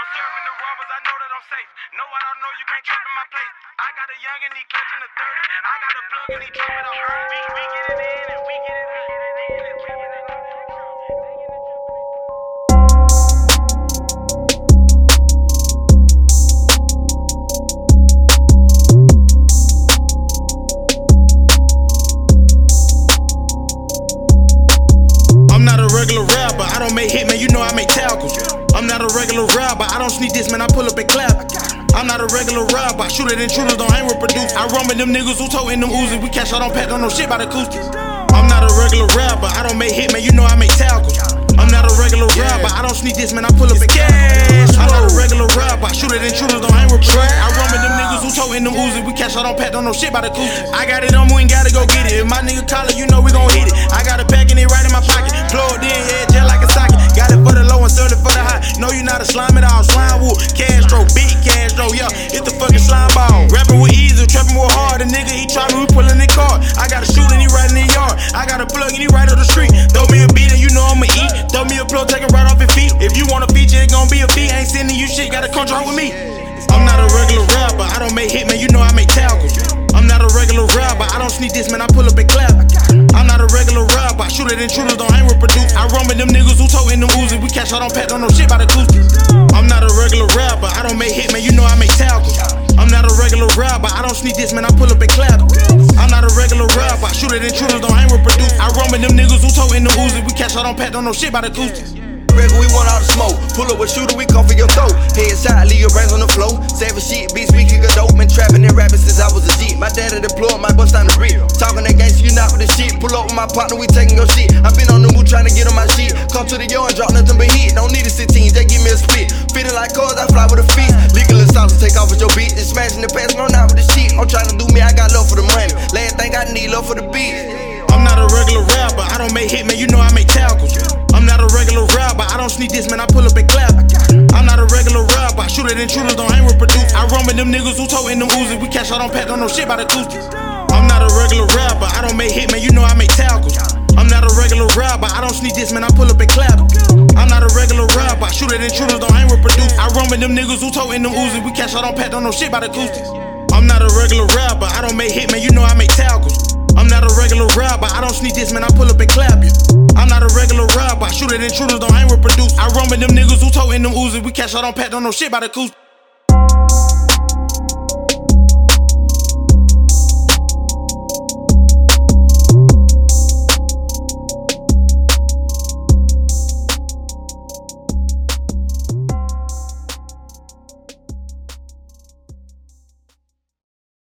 I'm serving the robbers, I know that I'm safe. No, I don't know, you can't trap in my place. I got a young and he clutching the 30. I got a plug and he it early. We, we get it in and we get it in. I'm not a regular rapper, I don't make hit, man, you know I make tackles. I'm not a regular rapper, don't sneak this, man, I pull up and clap. I'm not a regular rapper, I shoot at intruders, don't hang with produce. I run with them niggas who toting them Uzis, we cash out on pack, don't know shit about acoustics. I'm not a regular rapper, I don't make hit, man, you know I make tackles. I'm not a regular rapper, I don't sneak this, man, I pull up and cash. I'm not a regular rapper, I shoot at intruders, don't hang with produce. I run with them niggas who toting them Uzis, we cash out on pack, don't know shit about acoustics. I got it on, we ain't gotta go get it. If my nigga call you know ball. Rapping with ease, trapping with hard. The nigga, he try me, we pulling the car. I got a shooter, and he right in the yard. I got a plug and he right up the street. Throw me a beat and you know I'ma eat. Throw me a plug, take it right off your feet. If you want a feature, it gon' be a fee. Ain't sending you shit, gotta drop with me. I'm not a regular rapper, I don't make hit, man, you know I make tackles. I'm not a regular rapper, I don't sneak this, man, I pull up and clap. I'm not a regular rapper, I shoot at intruders, don't hang with produce. I run with them niggas who toting them Uzis, we catch, out on pack, don't know shit about acoustics. I'm not a regular rapper, I don't make hit, man, you know I make tackles. Regular rapper, I don't sneak this, man, I pull up and clap. I'm not a regular rapper, I shoot at intruders, don't hang with produce. I run with them niggas who tow in the Uzis, we cash out on pack, don't know shit about acoustics. Regular, we want all the smoke. Pull up with shooter, we come for your throat. Head Headshot, leave your brains on the floor. Savage shit, bitch, we kick a dope. Been trapping and rapping since I was a G. My daddy deployed, my bust down the brick. Talking that gangsta, you not for the shit. Pull up with my partner, we taking your shit. i been on the move trying to get on my shit. Come to the yard and drop nothing but heat. Don't need a 16, just give me a split. Feeling like cars, I fly with a off with your bitch. And smashing the pants, run out with the shit. I'm trying to do me, I got love for the money. Last thing I need, love for the beat. I'm not a regular rapper, I don't make hit, man, you know I make tackles. I'm not a regular rapper, I don't sneak this, man, I pull up and clap. I'm not a regular rapper, I shoot at intruders, don't hang with produce. I run with them niggas who toting them Uzis, we cash out on pack, don't know shit about acoustics. I'm not a regular rapper, I don't make hit, man, you know I make tackles. I'm not a regular rapper, I don't sneak this, man, I pull up and clap. Regular rapper, I shoot at intruders, don't hang with produce. I run with them niggas who toting them Uzis, we cash out on pack, don't know shit about the acoustics. I'm not a regular rapper, I don't make hit, man, you know I make tackles. I'm not a regular rapper, I don't sneak this, man, I pull up and clap you. I'm not a regular rapper, I shoot at intruders, don't hang with produce. I run with them niggas who toting them Uzis, we cash out on pack, don't know shit about acoustics.